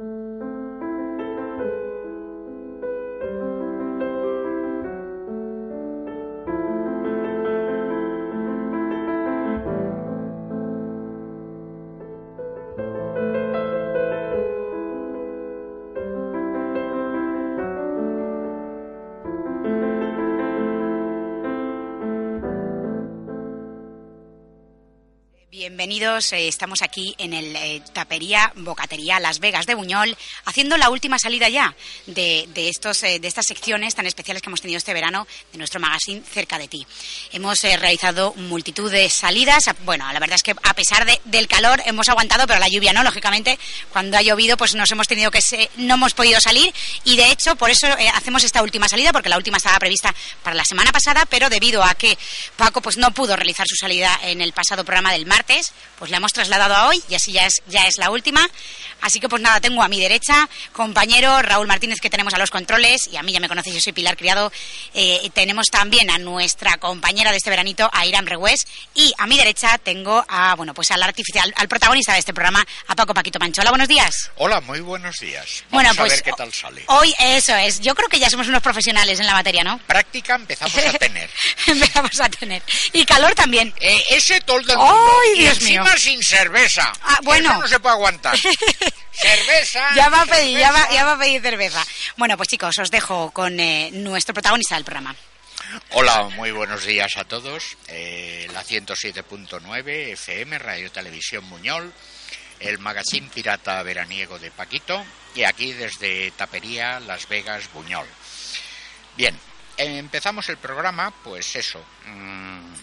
Mm. you. Bienvenidos, eh, estamos aquí en el eh, Tapería Bocatería Las Vegas de Buñol, haciendo la última salida ya de, estos, eh, de estas secciones tan especiales que hemos tenido este verano de nuestro magazine Cerca de ti. Hemos realizado multitud de salidas, bueno, la verdad es que a pesar del calor hemos aguantado, pero la lluvia no, lógicamente, cuando ha llovido pues nos hemos tenido que, no hemos podido salir y de hecho por eso hacemos esta última salida, porque la última estaba prevista para la semana pasada, pero debido a que Paco pues no pudo realizar su salida en el pasado programa del martes, pues la hemos trasladado a hoy y así ya es, ya es la última. Así que pues nada, tengo a mi derecha compañero Raúl Martínez que tenemos a los controles y a mí ya me conocéis, yo soy Pilar Criado. Eh, tenemos también a nuestra compañera de este veranito, a Irán Regués y a mi derecha tengo a, bueno, pues al artificial, al protagonista de este programa, a Paco Paquito Panchola. Buenos días. Hola, muy buenos días. bueno, pues a ver qué tal sale. Hoy eso es, yo creo que ya somos unos profesionales en la materia, ¿no? Práctica empezamos a tener. empezamos a tener. Y calor también. Eh, ese mundo. ¡Ay, Dios y encima sin cerveza. Ah, bueno. Eso no se puede aguantar. cerveza. Ya va a pedir, ya va, ya va, a pedir cerveza. Bueno, pues chicos, os dejo con eh, nuestro protagonista del programa. Hola, muy buenos días a todos. Eh, la 107.9 FM, Radio Televisión Muñol, el magazine pirata veraniego de Paquito y aquí desde Tapería, Las Vegas, Buñol. Bien, empezamos el programa, pues eso. Mm,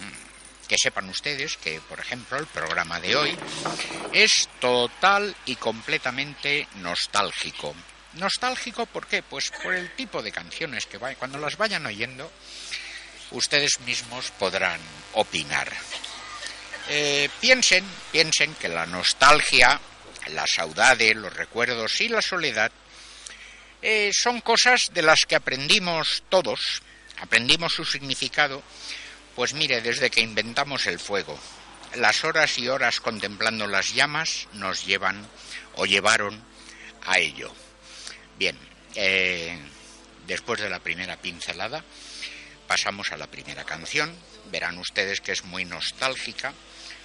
que sepan ustedes que, por ejemplo, el programa de hoy es total y completamente nostálgico. Nostálgico, ¿por qué? Pues por el tipo de canciones que vayan, cuando las vayan oyendo, ustedes mismos podrán opinar. Eh, piensen, piensen que la nostalgia, la saudade, los recuerdos y la soledad eh, son cosas de las que aprendimos todos, aprendimos su significado pues mire, desde que inventamos el fuego, las horas y horas contemplando las llamas nos llevan o llevaron a ello. Bien, eh, después de la primera pincelada, pasamos a la primera canción. Verán ustedes que es muy nostálgica.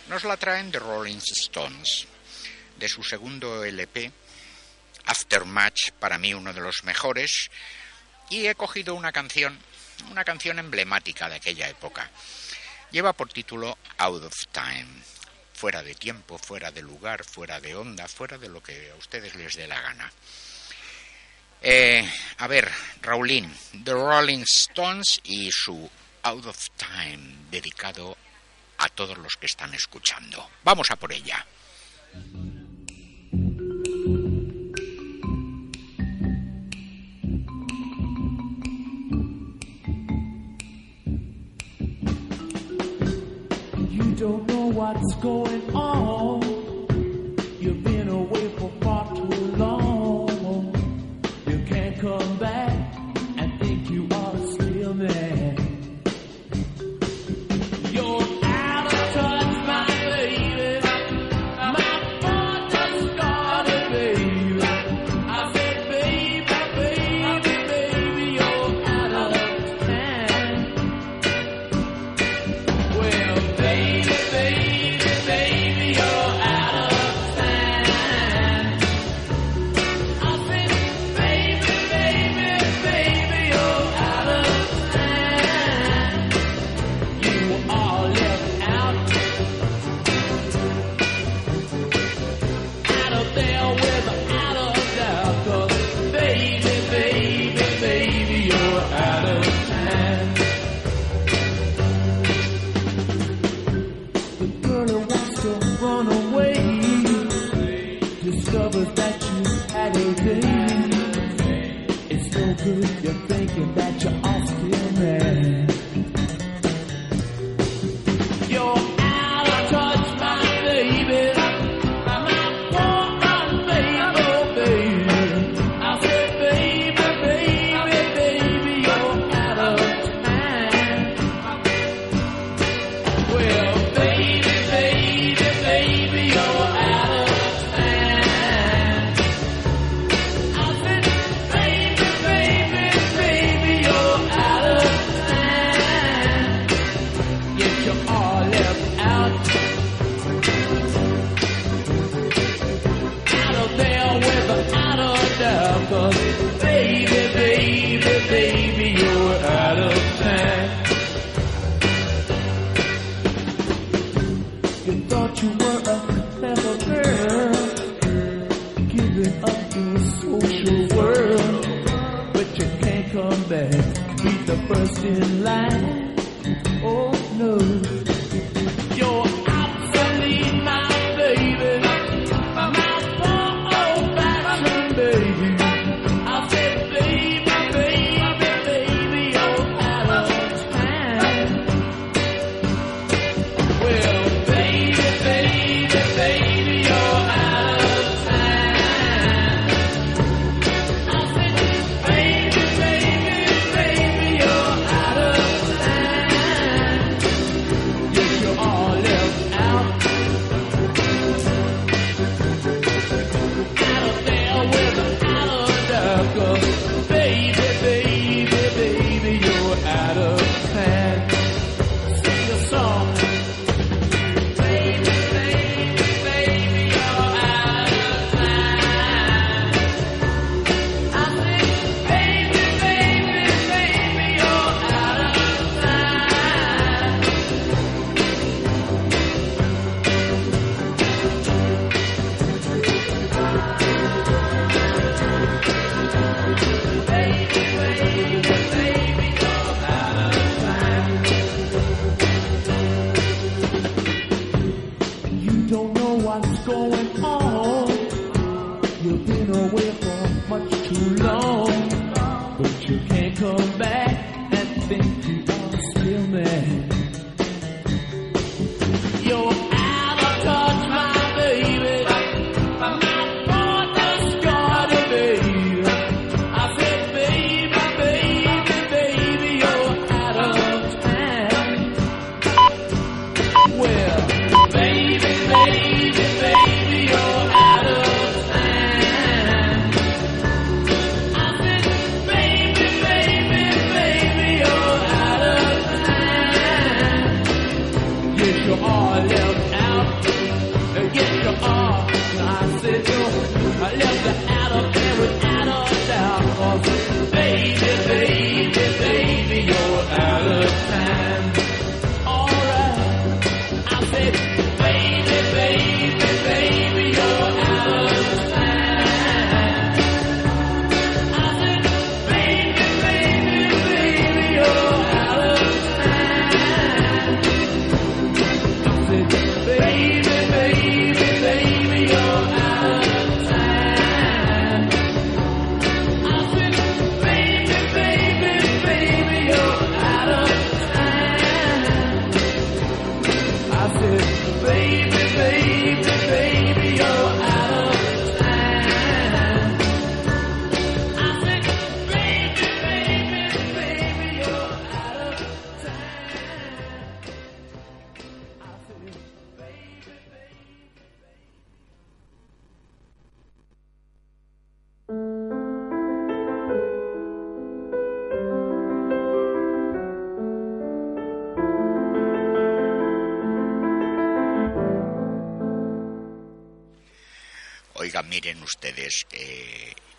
Nos la traen de Rolling Stones, de su segundo LP, Aftermatch, para mí uno de los mejores. Y he cogido una canción una canción emblemática de aquella época. Lleva por título Out of Time, fuera de tiempo, fuera de lugar, fuera de onda, fuera de lo que a ustedes les dé la gana. Eh, a ver, Raulín, The Rolling Stones y su Out of Time, dedicado a todos los que están escuchando. Vamos a por ella. Don't know what's going on. You've been away for far too long. You can't come back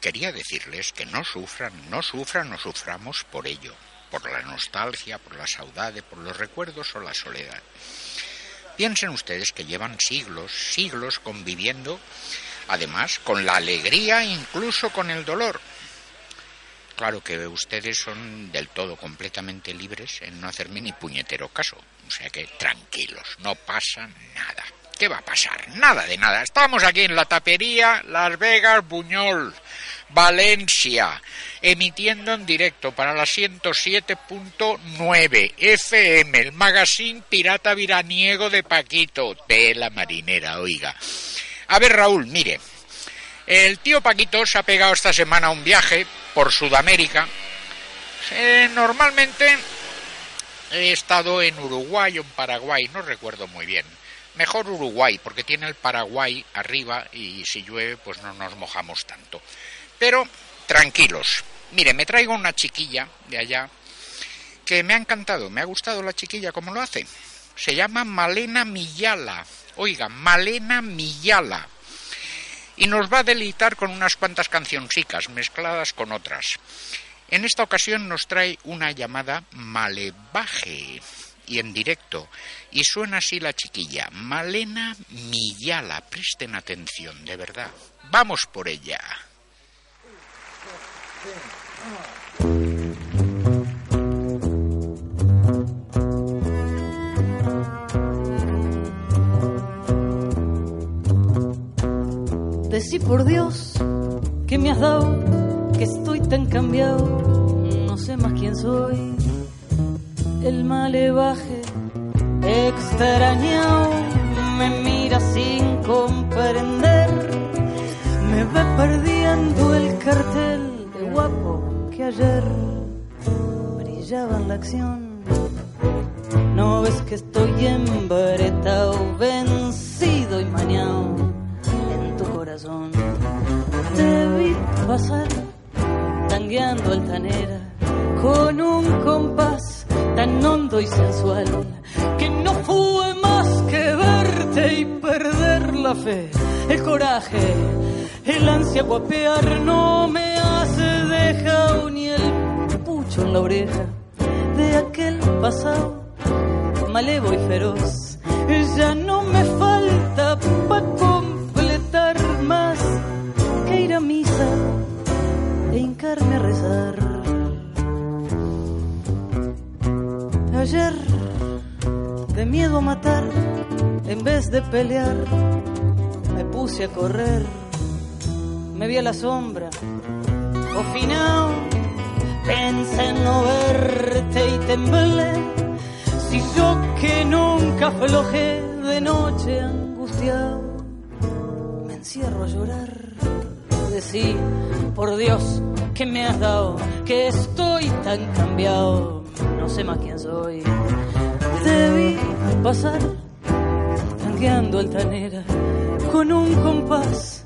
quería decirles que no sufran, no sufran, no suframos por ello, por la nostalgia, por la saudade, por los recuerdos o la soledad. Piensen ustedes que llevan siglos, siglos conviviendo, además, con la alegría, incluso con el dolor. Claro que ustedes son del todo completamente libres en no hacerme ni puñetero caso. O sea que tranquilos, no pasa nada. ¿Qué va a pasar? Nada de nada. Estamos aquí en la tapería Las Vegas Buñol. Valencia, emitiendo en directo para la 107.9 FM, el magazine pirata viraniego de Paquito, de la marinera, oiga. A ver, Raúl, mire, el tío Paquito se ha pegado esta semana a un viaje por Sudamérica. Eh, normalmente he estado en Uruguay o en Paraguay, no recuerdo muy bien. Mejor Uruguay, porque tiene el Paraguay arriba y si llueve, pues no nos mojamos tanto. Pero tranquilos. Mire, me traigo una chiquilla de allá que me ha encantado, me ha gustado la chiquilla como lo hace. Se llama Malena Millala. Oiga, Malena Millala. Y nos va a deleitar con unas cuantas cancioncicas mezcladas con otras. En esta ocasión nos trae una llamada Malevaje y en directo. Y suena así la chiquilla, Malena Millala. Presten atención, de verdad. Vamos por ella. Decí por Dios que me has dado, que estoy tan cambiado, no sé más quién soy. El malevaje extrañado me mira sin comprender, me va perdiendo el cartel guapo que ayer brillaba en la acción. No ves que estoy embaretado, vencido y mañado en tu corazón. Te vi pasar tangueando altanera con un compás tan hondo y sensual que no fue más que verte y perder la fe, el coraje, el ansia guapear no me dejar ni el pucho en la oreja de aquel pasado malevo y feroz. Ya no me falta para completar más que ir a misa e hincarme a rezar. Ayer, de miedo a matar, en vez de pelear, me puse a correr. Me vi a la sombra, pensé en no verte y temblé. Si yo que nunca aflojé de noche angustiado, me encierro a llorar. Decí, por Dios, que me has dado, que estoy tan cambiado, no sé más quién soy. Vi pasar, tanqueando altanera, con un compás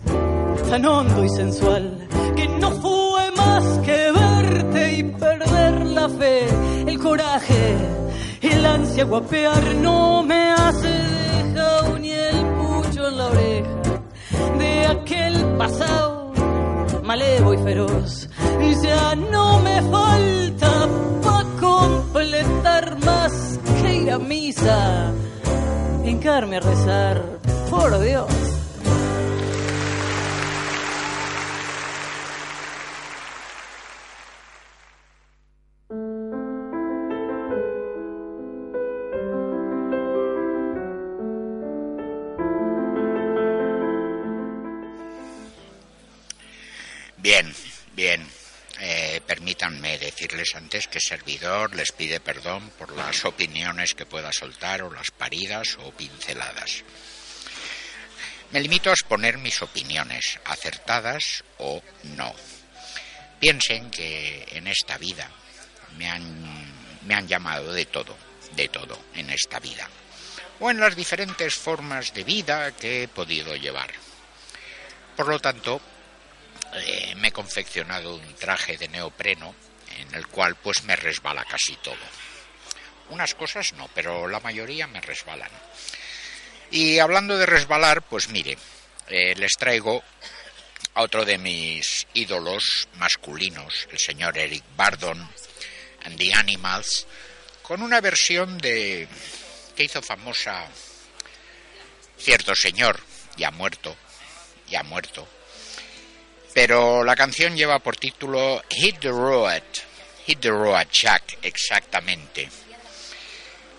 tan hondo y sensual, que no fue más que verte y perder la fe, el coraje, el ansia guapear no me hace dejar ni el pucho en la oreja de aquel pasado malevo y feroz. Y ya no me falta pa' completar más que ir a misa, hincarme a rezar, por Dios. Permítanme decirles antes que servidor les pide perdón por las opiniones que pueda soltar o las paridas o pinceladas. Me limito a exponer mis opiniones, acertadas o no. Piensen que en esta vida me han, me han llamado de todo, de todo en esta vida, o en las diferentes formas de vida que he podido llevar. Por lo tanto, eh, me he confeccionado un traje de neopreno en el cual pues me resbala casi todo. Unas cosas no, pero la mayoría me resbalan. Y hablando de resbalar, pues mire, eh, les traigo a otro de mis ídolos masculinos, el señor Eric Bardon and the Animals, con una versión de que hizo famosa cierto señor, ya muerto, ya muerto, pero la canción lleva por título Hit the Road, Hit the Road Jack, exactamente.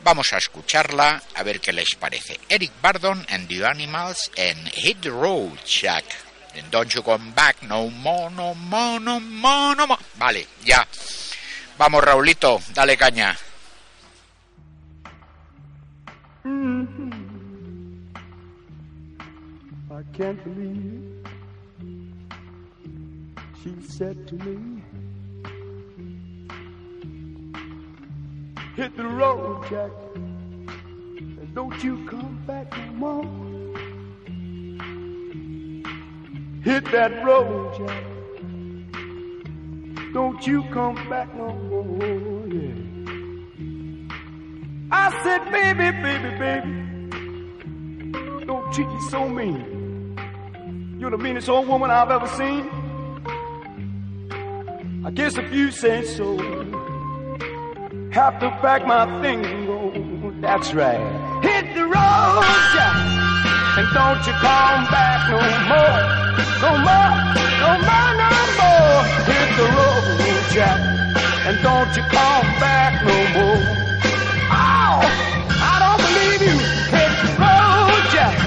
Vamos a escucharla a ver qué les parece. Eric Bardon and the Animals and Hit the Road Jack. And don't you come back no more, no more, no more, no more. Vale, ya. Vamos, Raulito, dale caña. Believe she said to me, Hit the road, Jack, and don't you come back no more. Hit that road, Jack, don't you come back no more. Yeah. I said, baby, baby, baby, don't treat me so mean. You're the meanest old woman I've ever seen. I guess if you say so, have to pack my things and go. That's right. Hit the road, Jack, and don't you come back no more, no more, no more, no more. Hit the road, Jack, and don't you come back no more. Oh, I don't believe you. Hit the road, Jack,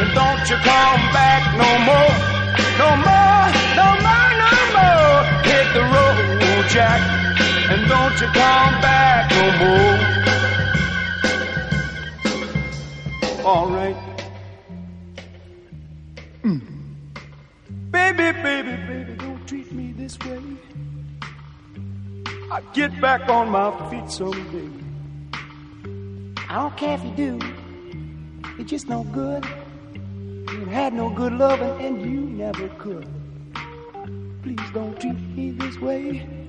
and don't you come back no more, Jack, and don't you come back no more. All right. Mm. Baby, baby, baby, don't treat me this way. I get back on my feet someday. I don't care if you do. It's just no good. You had no good loving and you never could. Please don't treat me this way.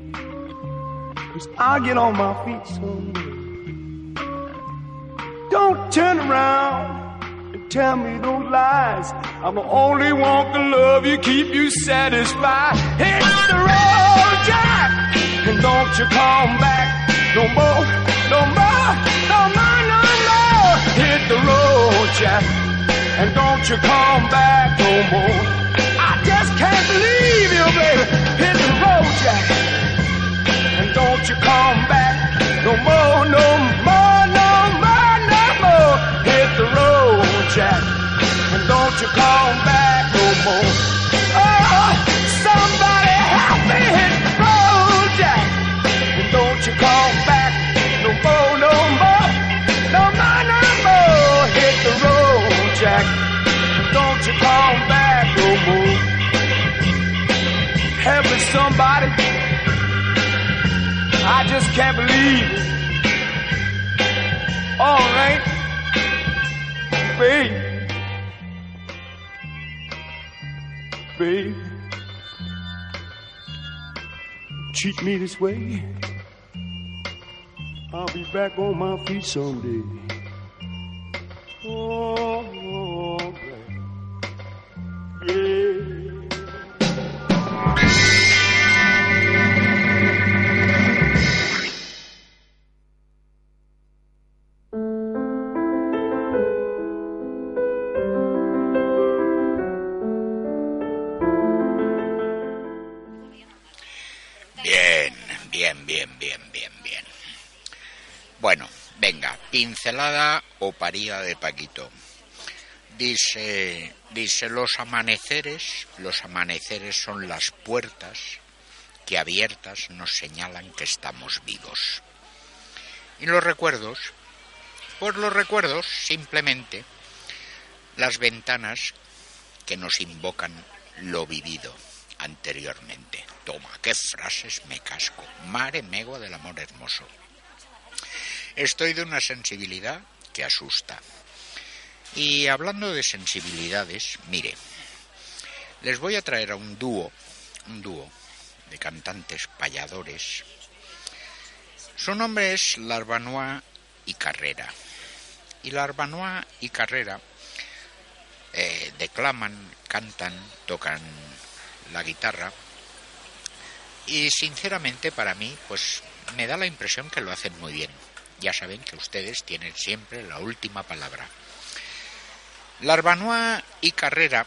Cause I'll get on my feet someday. Don't turn around and tell me those lies. I'm the only one can love you, keep you satisfied. Hit the road, Jack, and don't you come back no more, no more, no more, no more. Hit the road, Jack, and don't you come back no more. I just can't believe you, baby. Hit the road, Jack, don't you come back no more, no more, no more, no more. Hit the road, Jack, and don't you come back no more. I just can't believe it. All right, babe. Babe. Treat me this way. I'll be back on my feet someday. Oh, babe. yeah. O parida de Paquito. Dice, dice los amaneceres, los amaneceres son las puertas que abiertas nos señalan que estamos vivos. Y los recuerdos, pues los recuerdos simplemente las ventanas que nos invocan lo vivido anteriormente. Toma, qué frases me casco. Mare mego del amor hermoso. Estoy de una sensibilidad que asusta. Y hablando de sensibilidades, mire, les voy a traer a un dúo, un dúo de cantantes payadores. Su nombre es Larbanois y Carrera. Y Larbanois y Carrera eh, declaman, cantan, tocan la guitarra y sinceramente para mí pues me da la impresión que lo hacen muy bien. Ya saben que ustedes tienen siempre la última palabra. Larbanois y Carrera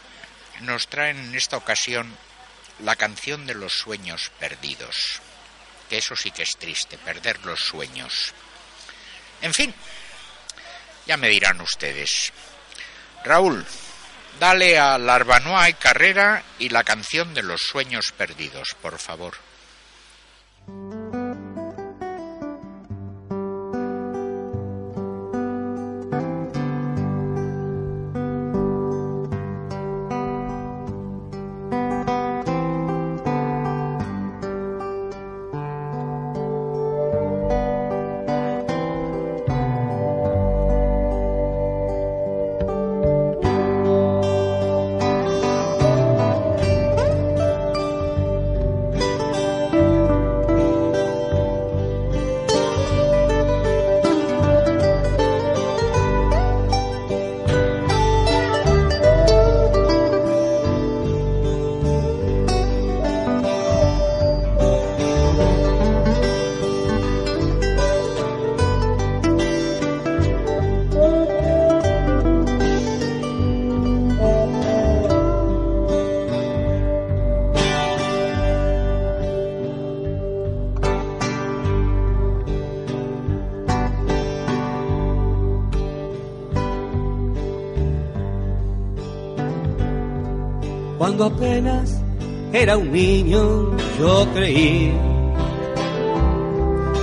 nos traen en esta ocasión la canción de los sueños perdidos. Que eso sí que es triste, perder los sueños. En fin, ya me dirán ustedes. Raúl, dale a Larbanois y Carrera y la canción de los sueños perdidos, por favor. Era un niño, yo creí.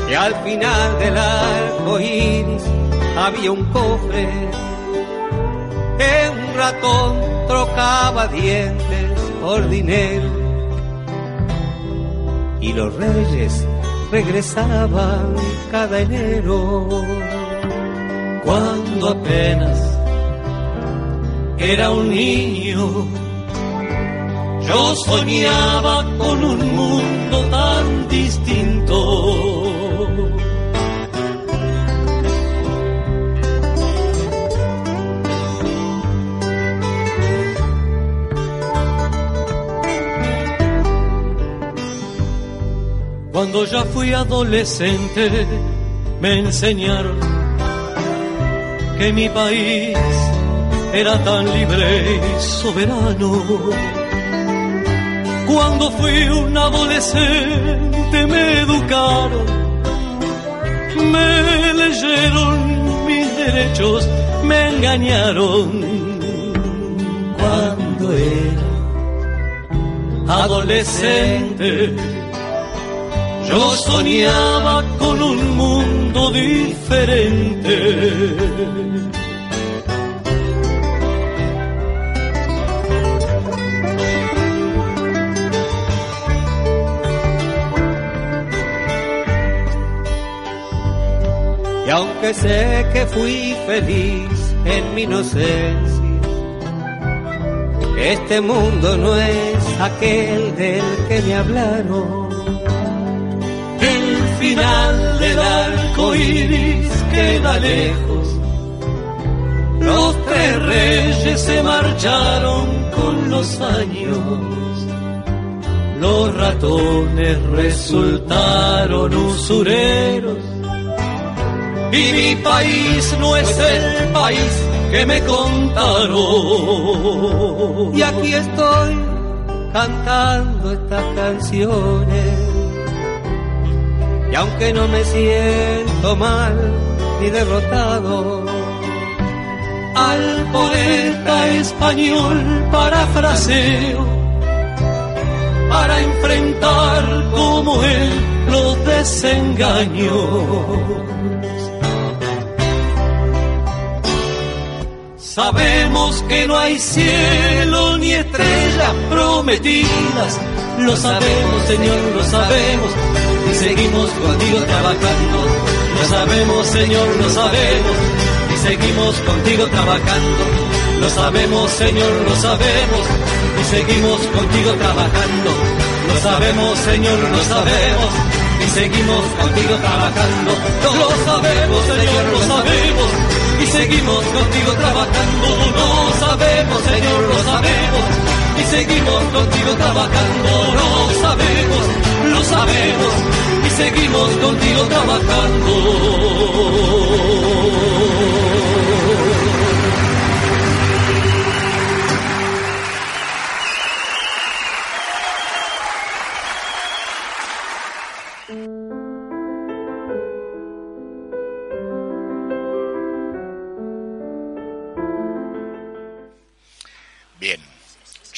Que al final del arco iris había un cofre. Que un ratón trocaba dientes por dinero. Y los reyes regresaban cada enero. Cuando apenas era un niño yo soñaba con un mundo tan distinto Cuando ya fui adolescente me enseñaron que mi país era tan libre y soberano. Cuando fui un adolescente me educaron, me leyeron mis derechos, me engañaron. Cuando era adolescente yo soñaba con un mundo diferente. Aunque sé que fui feliz en mi inocencia, este mundo no es aquel del que me hablaron final del arco iris queda lejos. Los tres reyes se marcharon con los años. Los ratones resultaron usureros. Y mi país no es el país que me contaron. Y aquí estoy cantando estas canciones y aunque no me siento mal ni derrotado, al poeta español parafraseo para enfrentar como él los desengaños. Sabemos que no hay cielo ni estrellas prometidas, lo sabemos Señor, lo sabemos, y seguimos contigo trabajando. Lo sabemos, Señor, lo sabemos y seguimos contigo trabajando. Lo sabemos, Señor, lo sabemos y seguimos contigo trabajando. Lo sabemos, Señor, lo sabemos y seguimos contigo trabajando. Lo sabemos, Señor, lo sabemos seguimos contigo trabajando. Lo sabemos, Señor, lo sabemos y seguimos contigo trabajando. Lo sabemos, lo sabemos y seguimos contigo trabajando.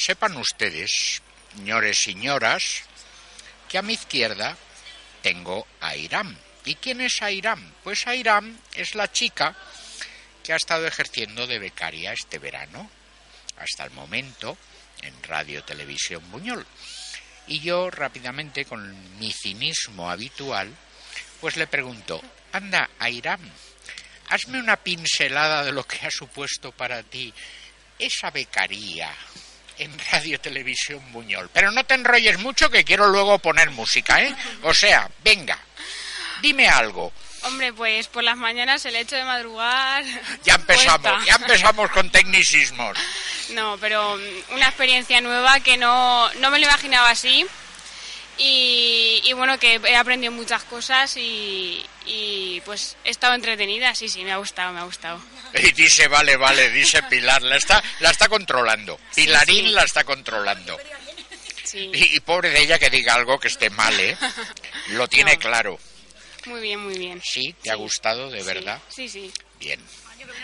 Sepan ustedes, señores y señoras, que a mi izquierda tengo a Irán. ¿Y quién es Airam? Pues Airam es la chica que ha estado ejerciendo de becaria este verano, hasta el momento, en Radio Televisión Buñol. Y yo rápidamente, con mi cinismo habitual, pues le pregunto, anda, Airam, hazme una pincelada de lo que ha supuesto para ti esa becaría en Radio Televisión Buñol. Pero no te enrolles mucho que quiero luego poner música, ¿eh? O sea, venga, dime algo. Hombre, pues por las mañanas el hecho de madrugar. Ya empezamos, cuesta. ya empezamos con tecnicismos. No, pero una experiencia nueva que no, no me lo imaginaba así. Y, y bueno, que he aprendido muchas cosas y, y pues he estado entretenida. Sí, sí, me ha gustado, me ha gustado. Y dice, vale, vale, dice Pilar, la está, la está controlando. Sí, Pilarín sí. la está controlando. Sí, Y, y pobre de ella que diga algo que esté mal, ¿eh? Lo tiene No. claro. muy bien, muy bien. Sí, ¿te ha Sí. gustado de Sí, verdad? Sí, sí. Bien.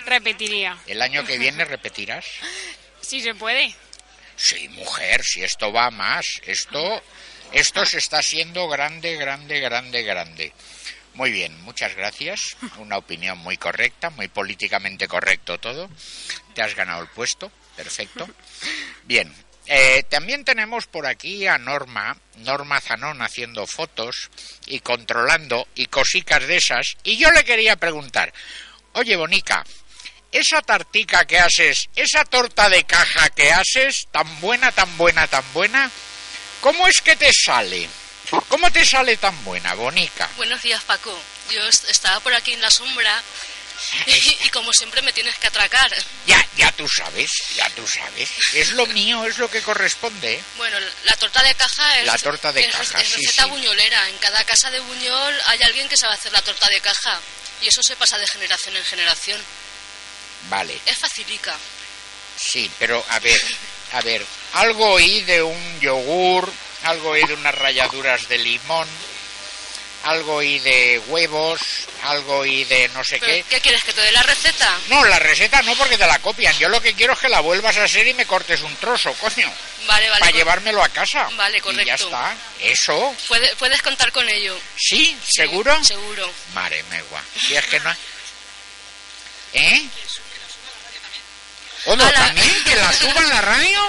Repetiría. ¿El año que viene repetirás? Si se puede. Sí, mujer, si esto va más, esto, esto se está siendo grande, grande, grande, grande. Muy bien, muchas gracias. Una opinión muy correcta, muy políticamente correcto todo. Te has ganado el puesto, perfecto. Bien, eh, también tenemos por aquí a Norma, Norma Zanón haciendo fotos y controlando y cosicas de esas. Y yo le quería preguntar, oye, Bonica, esa tartica que haces, esa torta de caja que haces, tan buena, tan buena, tan buena, ¿cómo es que te sale? ¿Cómo te sale tan buena, Bonica? Buenos días, Paco. Yo est- estaba por aquí en la sombra y, y como siempre me tienes que atracar. Ya, ya tú sabes, ya tú sabes. Es lo mío, es lo que corresponde. Bueno, la torta de caja es, La torta de es- caja, es receta sí. buñolera. En cada casa de Buñol hay alguien que sabe hacer la torta de caja y eso se pasa de generación en generación. Vale, Es facilica. sí, pero a ver, a ver, algo oí de un yogur, algo oí de unas ralladuras de limón, algo oí de huevos, algo oí de no sé qué. ¿Qué quieres, que te dé la receta? No, la receta no porque te la copian. Yo lo que quiero es que la vuelvas a hacer y me cortes un trozo, coño. Vale, vale. para cor- llevármelo a casa. Vale, Y ya correcto. está. Eso. Puede- puedes contar con ello. ¿Sí? Sí, ¿Seguro? seguro. Mare megua. Si es que no... ¿Eh? ¿Odo Ala. también? ¿Que la suban la radio?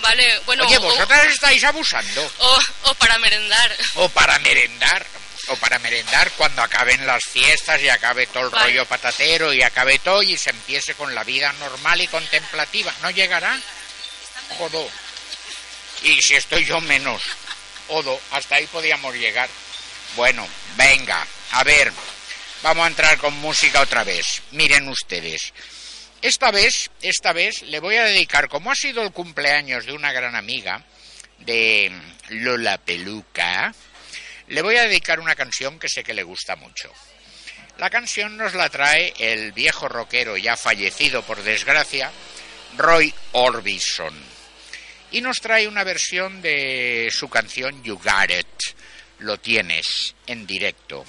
Vale, bueno. Oye, o- vosotras estáis abusando. o, o para merendar. O para merendar. O para merendar cuando acaben las fiestas y acabe todo el Vale. rollo patatero y acabe todo y se empiece con la vida normal y contemplativa. ¿No llegará? Jodo. Y si estoy yo menos. Odo, hasta ahí podíamos llegar. Bueno, venga, a ver, vamos a entrar con música otra vez. Miren ustedes. Esta vez, esta vez le voy a dedicar, como ha sido el cumpleaños de una gran amiga de Lola Peluca, le voy a dedicar una canción que sé que le gusta mucho. La canción nos la trae el viejo rockero ya fallecido por desgracia, Roy Orbison. Y nos trae una versión de su canción You Got It. Lo tienes en directo.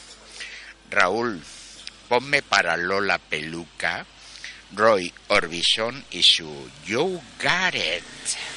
Raúl, ponme para Lola Peluca, Roy Orbison y su You Got It.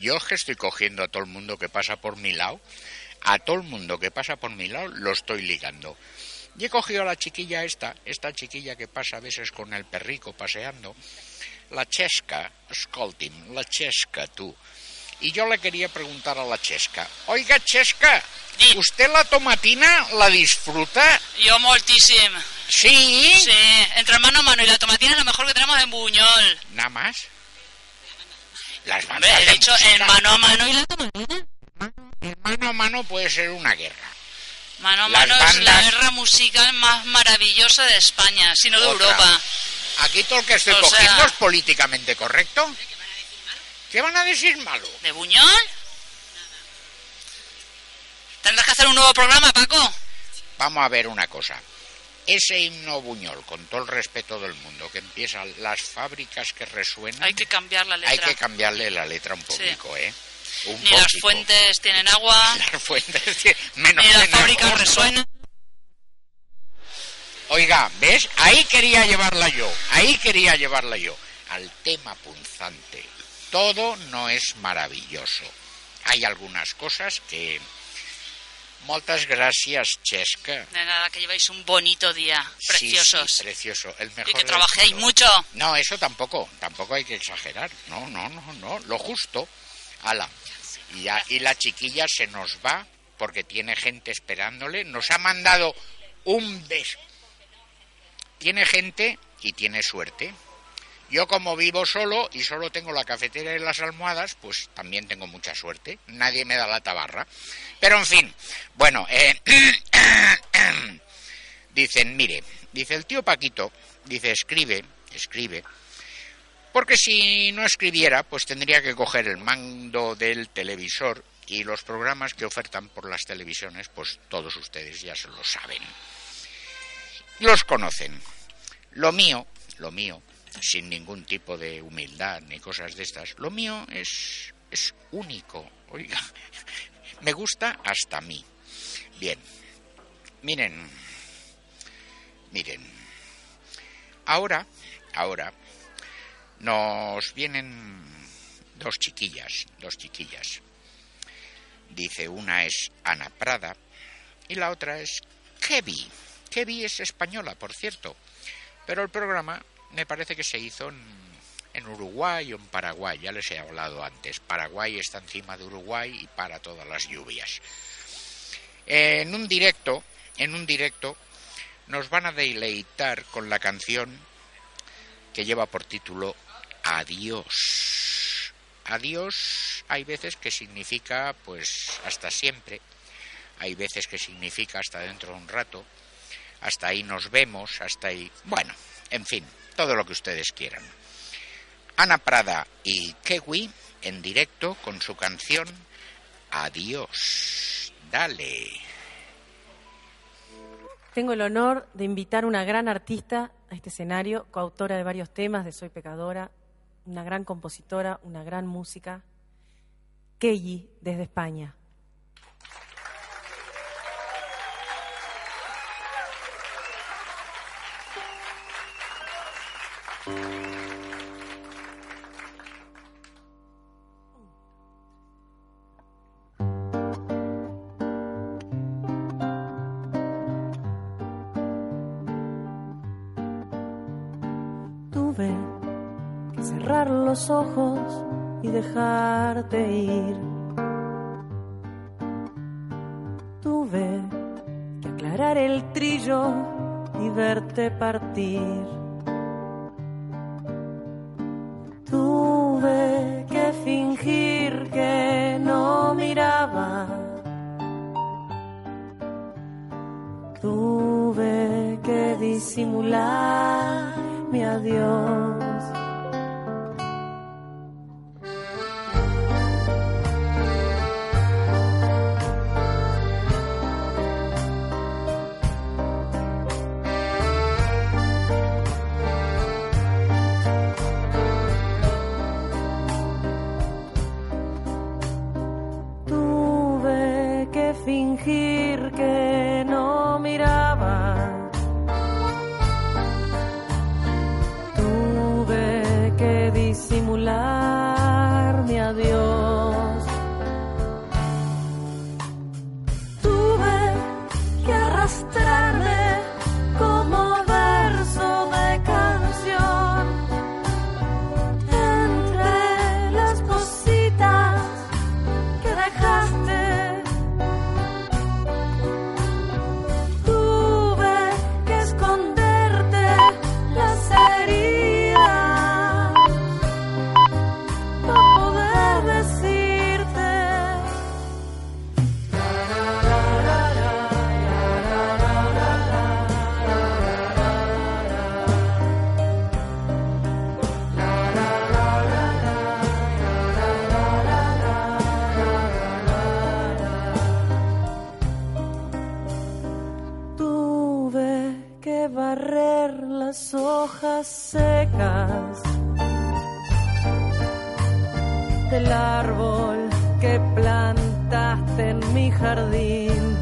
Yo es que estoy cogiendo a todo el mundo que pasa por mi lado, a todo el mundo que pasa por mi lado lo estoy ligando. Y he cogido a la chiquilla esta, esta chiquilla que pasa a veces con el perrico paseando, la Chesca, escolti'm, la Chesca, tú. Y yo le quería preguntar a la Chesca, oiga Chesca, Di. ¿usted la tomatina la disfruta? Jo moltíssim. Sí. Sí, entre mano a mano y la tomatina es lo mejor que tenemos en Buñol. ¿Nada más? Las bandas de música. en mano a mano y la tomatina. En mano a mano puede ser una guerra. Mano a Las mano es la bandas- guerra musical más maravillosa de España, si no de Otra. Europa. Aquí todo lo que estoy O cogiendo sea- es políticamente correcto. ¿Qué van a decir malo? ¿De Buñol? Tendrás que hacer un nuevo programa, Paco. Vamos a ver una cosa. Ese himno Buñol, con todo el respeto del mundo, que empieza las fábricas que resuenan, Hay que cambiar la letra. hay que cambiarle la letra un poquito, ¿eh? Un Ni las fuentes tienen agua, Las fuentes, que- menos ni las fábricas resuenan. Oiga, ¿ves? Ahí quería llevarla yo, ahí quería llevarla yo. Al tema punzante. Todo no es maravilloso. Hay algunas cosas que... Moltes gràcies, Chesca. De nada, que lleváis un bonito día. Preciosos. sí, precioso. El mejor y que trabajéis mucho. No, eso tampoco, tampoco hay que exagerar. No, no, no, no, lo justo. Ala. Y la chiquilla se nos va porque tiene gente esperándole. Nos ha mandado un beso. Tiene gente y tiene suerte. Yo como vivo solo y solo tengo la cafetera y las almohadas, pues también tengo mucha suerte. Nadie me da la tabarra. Pero en fin, bueno, eh, dicen, mire, dice el tío Paquito, dice, escribe, escribe, porque si no escribiera, pues tendría que coger el mando del televisor y los programas que ofertan por las televisiones, pues todos ustedes ya se lo saben. Los conocen. Lo mío, lo mío, sin ningún tipo de humildad ni cosas de estas, lo mío es, es único. Oiga, me gusta hasta a mí. Bien, miren, miren, ahora, ahora, nos vienen dos chiquillas, dos chiquillas. Dice, una es Ana Prada y la otra es Kevi. Kevi es española, por cierto, pero el programa me parece que se hizo en, en Uruguay o en Paraguay, ya les he hablado antes. Paraguay está encima de Uruguay y para todas las lluvias. En un directo, en un directo, nos van a deleitar con la canción que lleva por título Adiós. Adiós hay veces que significa pues hasta siempre, hay veces que significa hasta dentro de un rato, hasta ahí nos vemos, hasta ahí, bueno, en fin, todo lo que ustedes quieran. Ana Prada y Kewi en directo con su canción Adiós. Dale. Tengo el honor de invitar una gran artista a este escenario, coautora de varios temas de Soy Pecadora, una gran compositora, una gran música, Kelly, desde España. Tuve que aclarar el trillo y verte partir. Tuve que fingir que no miraba. Tuve que disimular mi adiós. el árbol que plantaste en mi jardín.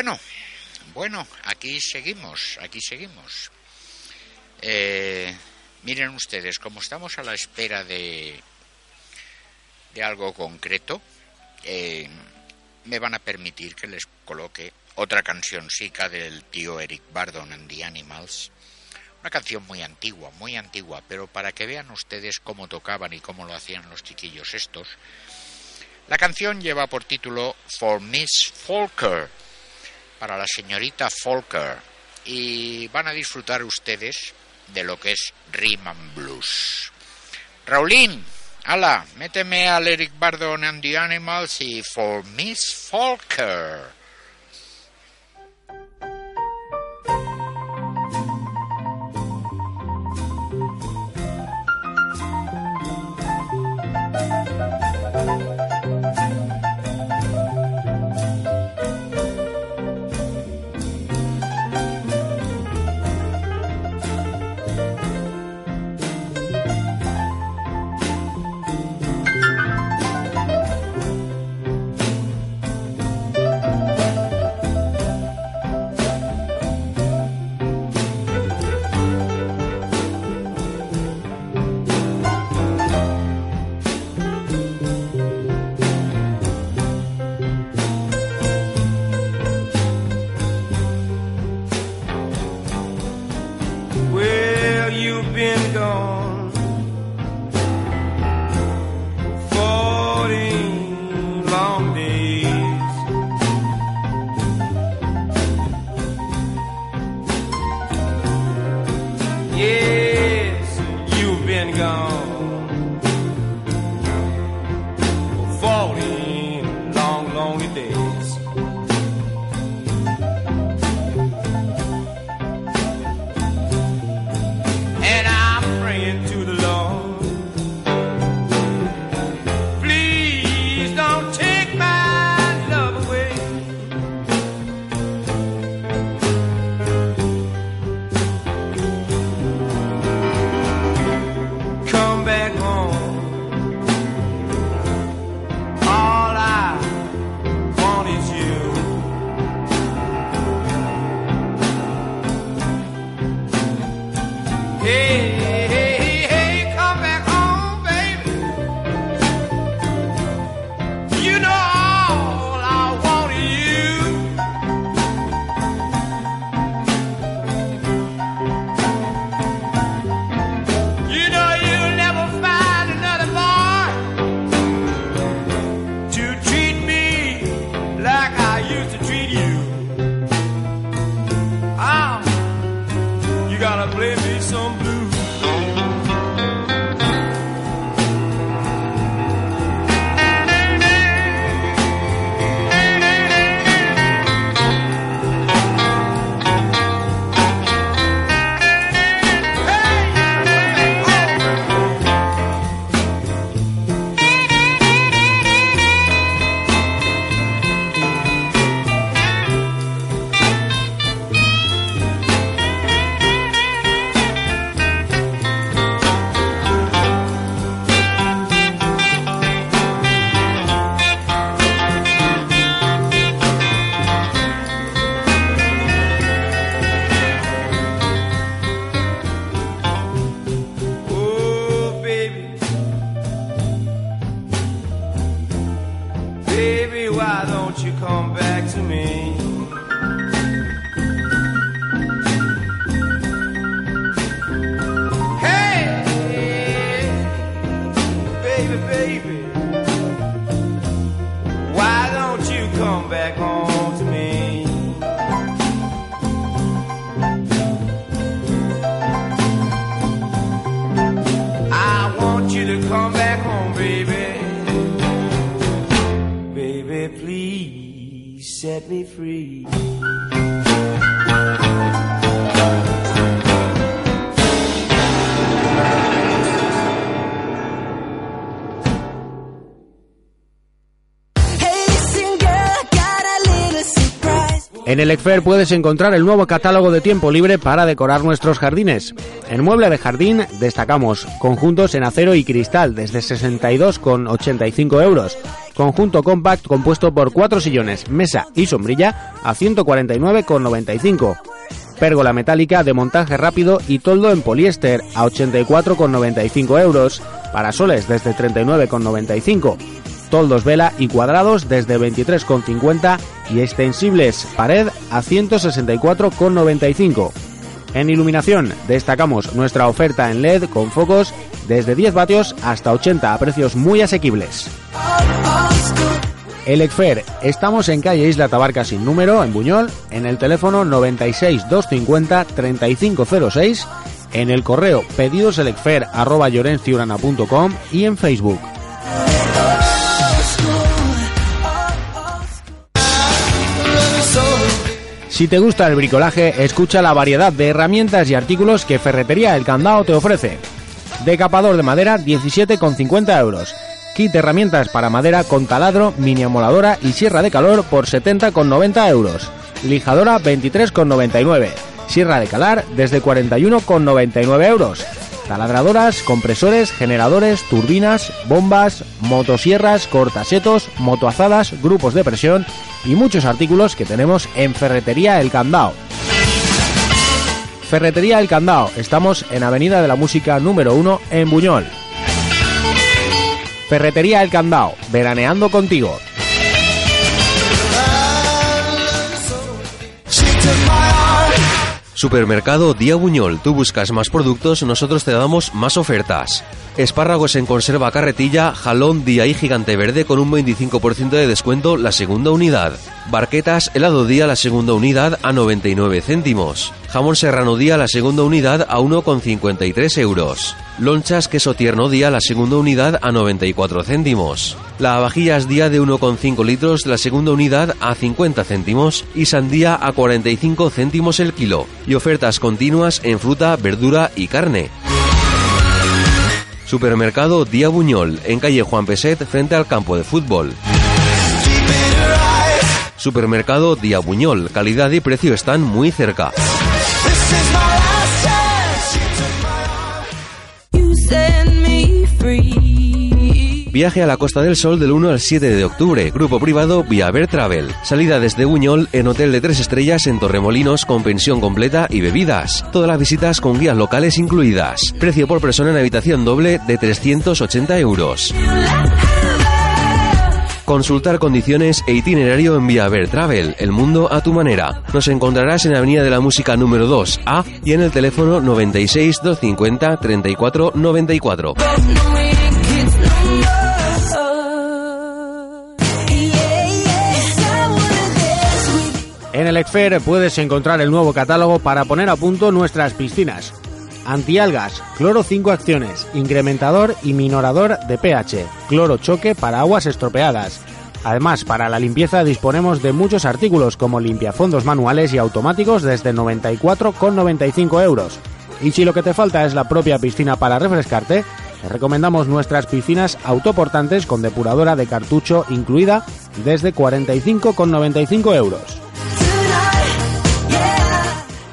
Bueno, bueno, aquí seguimos, aquí seguimos. Eh, miren ustedes, como estamos a la espera de, de algo concreto, eh, me van a permitir que les coloque otra cancioncica del tío Eric Bardon and the Animals. Una canción muy antigua, muy antigua, pero para que vean ustedes cómo tocaban y cómo lo hacían los chiquillos estos. La canción lleva por título For Miss Folker, para la señorita Folker, y van a disfrutar ustedes de lo que es and Blues. Raulín, ala, méteme al Eric Bardon and the Animals y For Miss Folker. Baby, baby, why don't you come back home En el Exfer puedes encontrar el nuevo catálogo de tiempo libre para decorar nuestros jardines. En mueble de jardín destacamos conjuntos en acero y cristal desde 62,85 euros. Conjunto compact compuesto por cuatro sillones, mesa y sombrilla a 149,95. Pérgola metálica de montaje rápido y toldo en poliéster a 84,95 euros. Parasoles desde 39,95 toldos vela y cuadrados desde 23,50 y extensibles pared a 164,95. En iluminación destacamos nuestra oferta en LED con focos desde 10 vatios hasta 80 a precios muy asequibles. El Exfer, estamos en calle Isla Tabarca sin número, en Buñol, en el teléfono 96 250 3506, en el correo pedidoselexfer.com y en Facebook. Si te gusta el bricolaje, escucha la variedad de herramientas y artículos que Ferretería El Candao te ofrece. Decapador de madera 17,50 euros. Kit herramientas para madera con taladro, mini amoladora y sierra de calor por 70,90 euros. Lijadora 23,99. Sierra de calar desde 41,99 euros. Taladradoras, compresores, generadores, turbinas, bombas, motosierras, cortasetos, motoazadas, grupos de presión y muchos artículos que tenemos en Ferretería El Candao. Ferretería El Candao, estamos en Avenida de la Música número 1 en Buñol. Ferretería El Candao, veraneando contigo. Supermercado Día Buñol, tú buscas más productos, nosotros te damos más ofertas. Espárragos en conserva carretilla, jalón día y gigante verde con un 25% de descuento la segunda unidad. Barquetas helado día la segunda unidad a 99 céntimos. Jamón serrano día la segunda unidad a 1,53 euros. Lonchas queso tierno día la segunda unidad a 94 céntimos. Lavavajillas día de 1,5 litros la segunda unidad a 50 céntimos y sandía a 45 céntimos el kilo. Y ofertas continuas en fruta, verdura y carne. Supermercado Día Buñol, en calle Juan Peset, frente al campo de fútbol. Supermercado Día Buñol, calidad y precio están muy cerca. Viaje a la Costa del Sol del 1 al 7 de octubre. Grupo privado Viaver Travel. Salida desde Buñol en hotel de 3 estrellas en Torremolinos con pensión completa y bebidas. Todas las visitas con guías locales incluidas. Precio por persona en habitación doble de 380 euros. Consultar condiciones e itinerario en Viaver Travel, el mundo a tu manera. Nos encontrarás en Avenida de la Música número 2A y en el teléfono 96 250 34 94. En el Exfer puedes encontrar el nuevo catálogo para poner a punto nuestras piscinas. Antialgas, cloro 5 acciones, incrementador y minorador de pH, cloro choque para aguas estropeadas. Además, para la limpieza disponemos de muchos artículos como limpiafondos manuales y automáticos desde 94,95 euros. Y si lo que te falta es la propia piscina para refrescarte, te recomendamos nuestras piscinas autoportantes con depuradora de cartucho incluida desde 45,95 euros.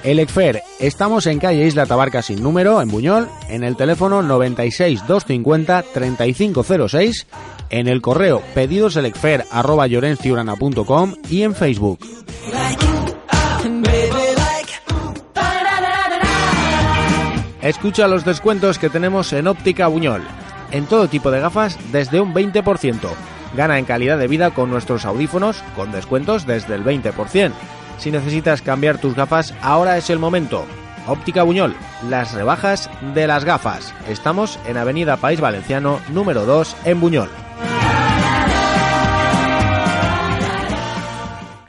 El Exfer, estamos en calle Isla Tabarca sin número, en Buñol, en el teléfono 96 250 3506, en el correo pedidoselexfer.com y en Facebook. Escucha los descuentos que tenemos en Óptica Buñol. En todo tipo de gafas desde un 20%. Gana en calidad de vida con nuestros audífonos con descuentos desde el 20%. Si necesitas cambiar tus gafas, ahora es el momento. Óptica Buñol, las rebajas de las gafas. Estamos en Avenida País Valenciano número 2 en Buñol.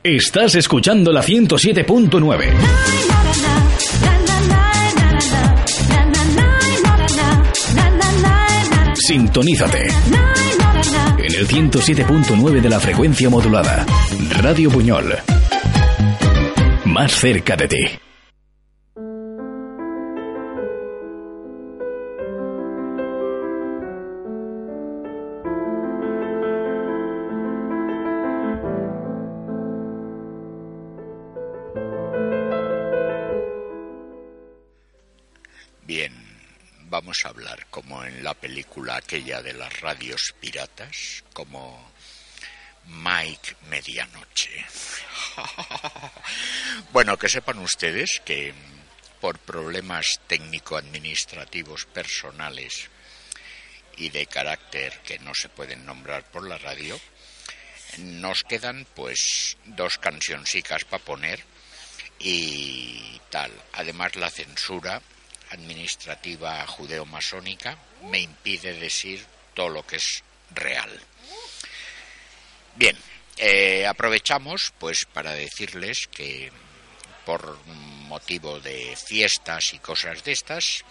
Estás escuchando la 107.9. Sintonízate en el 107.9 de la frecuencia modulada. Radio Buñol. Más cerca de ti. Bien, vamos a hablar como en la película aquella de las radios piratas, como Mike Medianoche. bueno, que sepan ustedes que por problemas técnico-administrativos personales y de carácter que no se pueden nombrar por la radio, nos quedan pues dos cancioncicas para poner y tal. Además la censura administrativa judeo-masónica me impide decir todo lo que es real. Bien, eh, aprovechamos pues para decirles que por motivo de fiestas y cosas de estas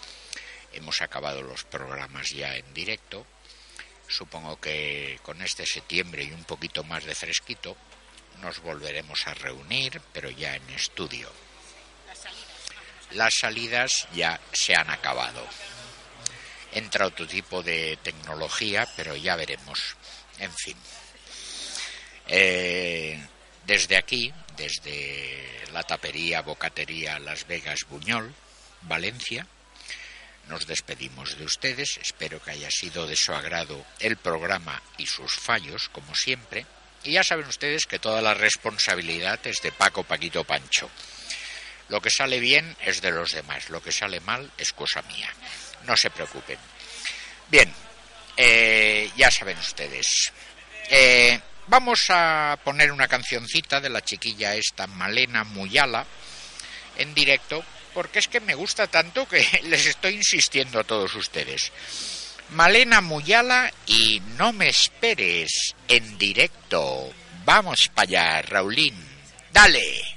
hemos acabado los programas ya en directo. Supongo que con este septiembre y un poquito más de fresquito nos volveremos a reunir, pero ya en estudio las salidas ya se han acabado. Entra otro tipo de tecnología, pero ya veremos. En fin. Eh, desde aquí, desde la tapería, bocatería Las Vegas Buñol, Valencia, nos despedimos de ustedes. Espero que haya sido de su agrado el programa y sus fallos, como siempre. Y ya saben ustedes que toda la responsabilidad es de Paco Paquito Pancho. Lo que sale bien es de los demás, lo que sale mal es cosa mía. No se preocupen. Bien, eh, ya saben ustedes. Eh, vamos a poner una cancioncita de la chiquilla esta, Malena Muyala, en directo, porque es que me gusta tanto que les estoy insistiendo a todos ustedes. Malena Muyala y No me esperes en directo. Vamos para allá, Raulín. Dale.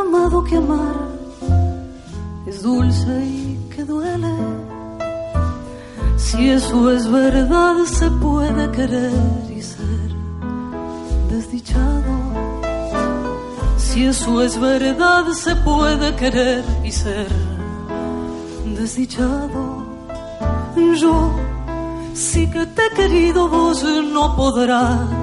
Amado que amar es dulce y que duele. Si eso es verdad, se puede querer y ser desdichado. Si eso es verdad, se puede querer y ser desdichado. Yo sí que te he querido, vos no podrás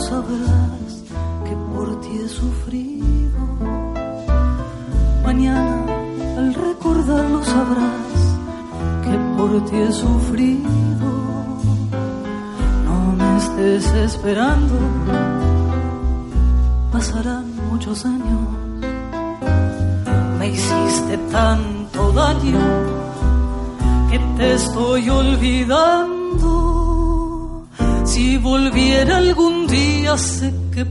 sabrás que por ti he sufrido. Mañana al recordarlo sabrás que por ti he sufrido. No me estés esperando, pasarán muchos años. Me hiciste tanto daño que te estoy olvidando. Si volviera algún día, sé que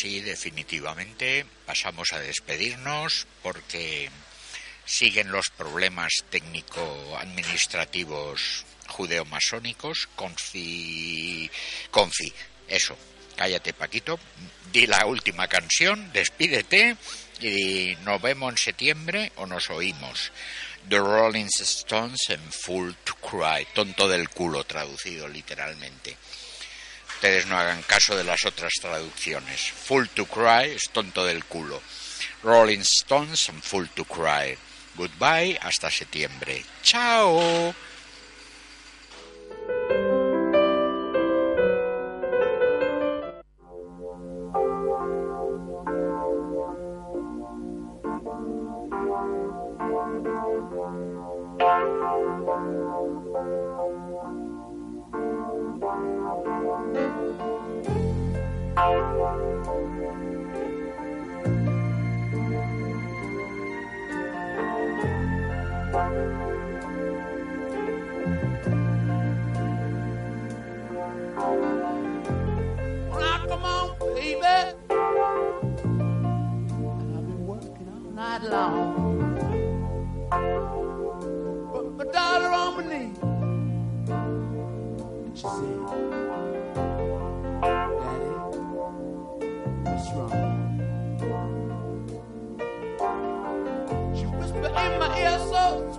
sí, definitivamente pasamos a despedirnos porque siguen los problemas técnico-administrativos judeo-masónicos. Confi. Confi, eso. Cállate, Paquito. Di la última canción, despídete y nos vemos en septiembre o nos oímos. The Rolling Stones en Full to Cry, tonto del culo traducido literalmente. Ustedes no hagan caso de las otras traducciones. Full to Cry es tonto del culo. Rolling Stones en Full to Cry. Goodbye, hasta septiembre. Chao. She said, Daddy, what's wrong? She whispered in my ear so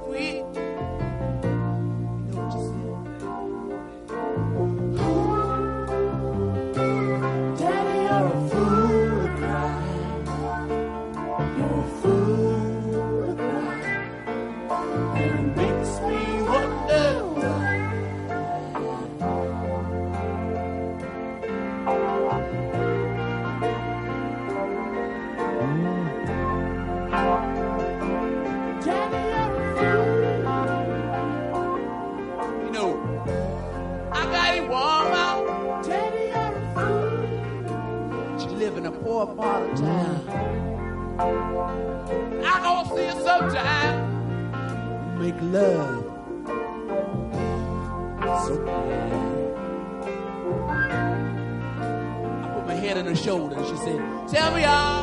she said, Tell me all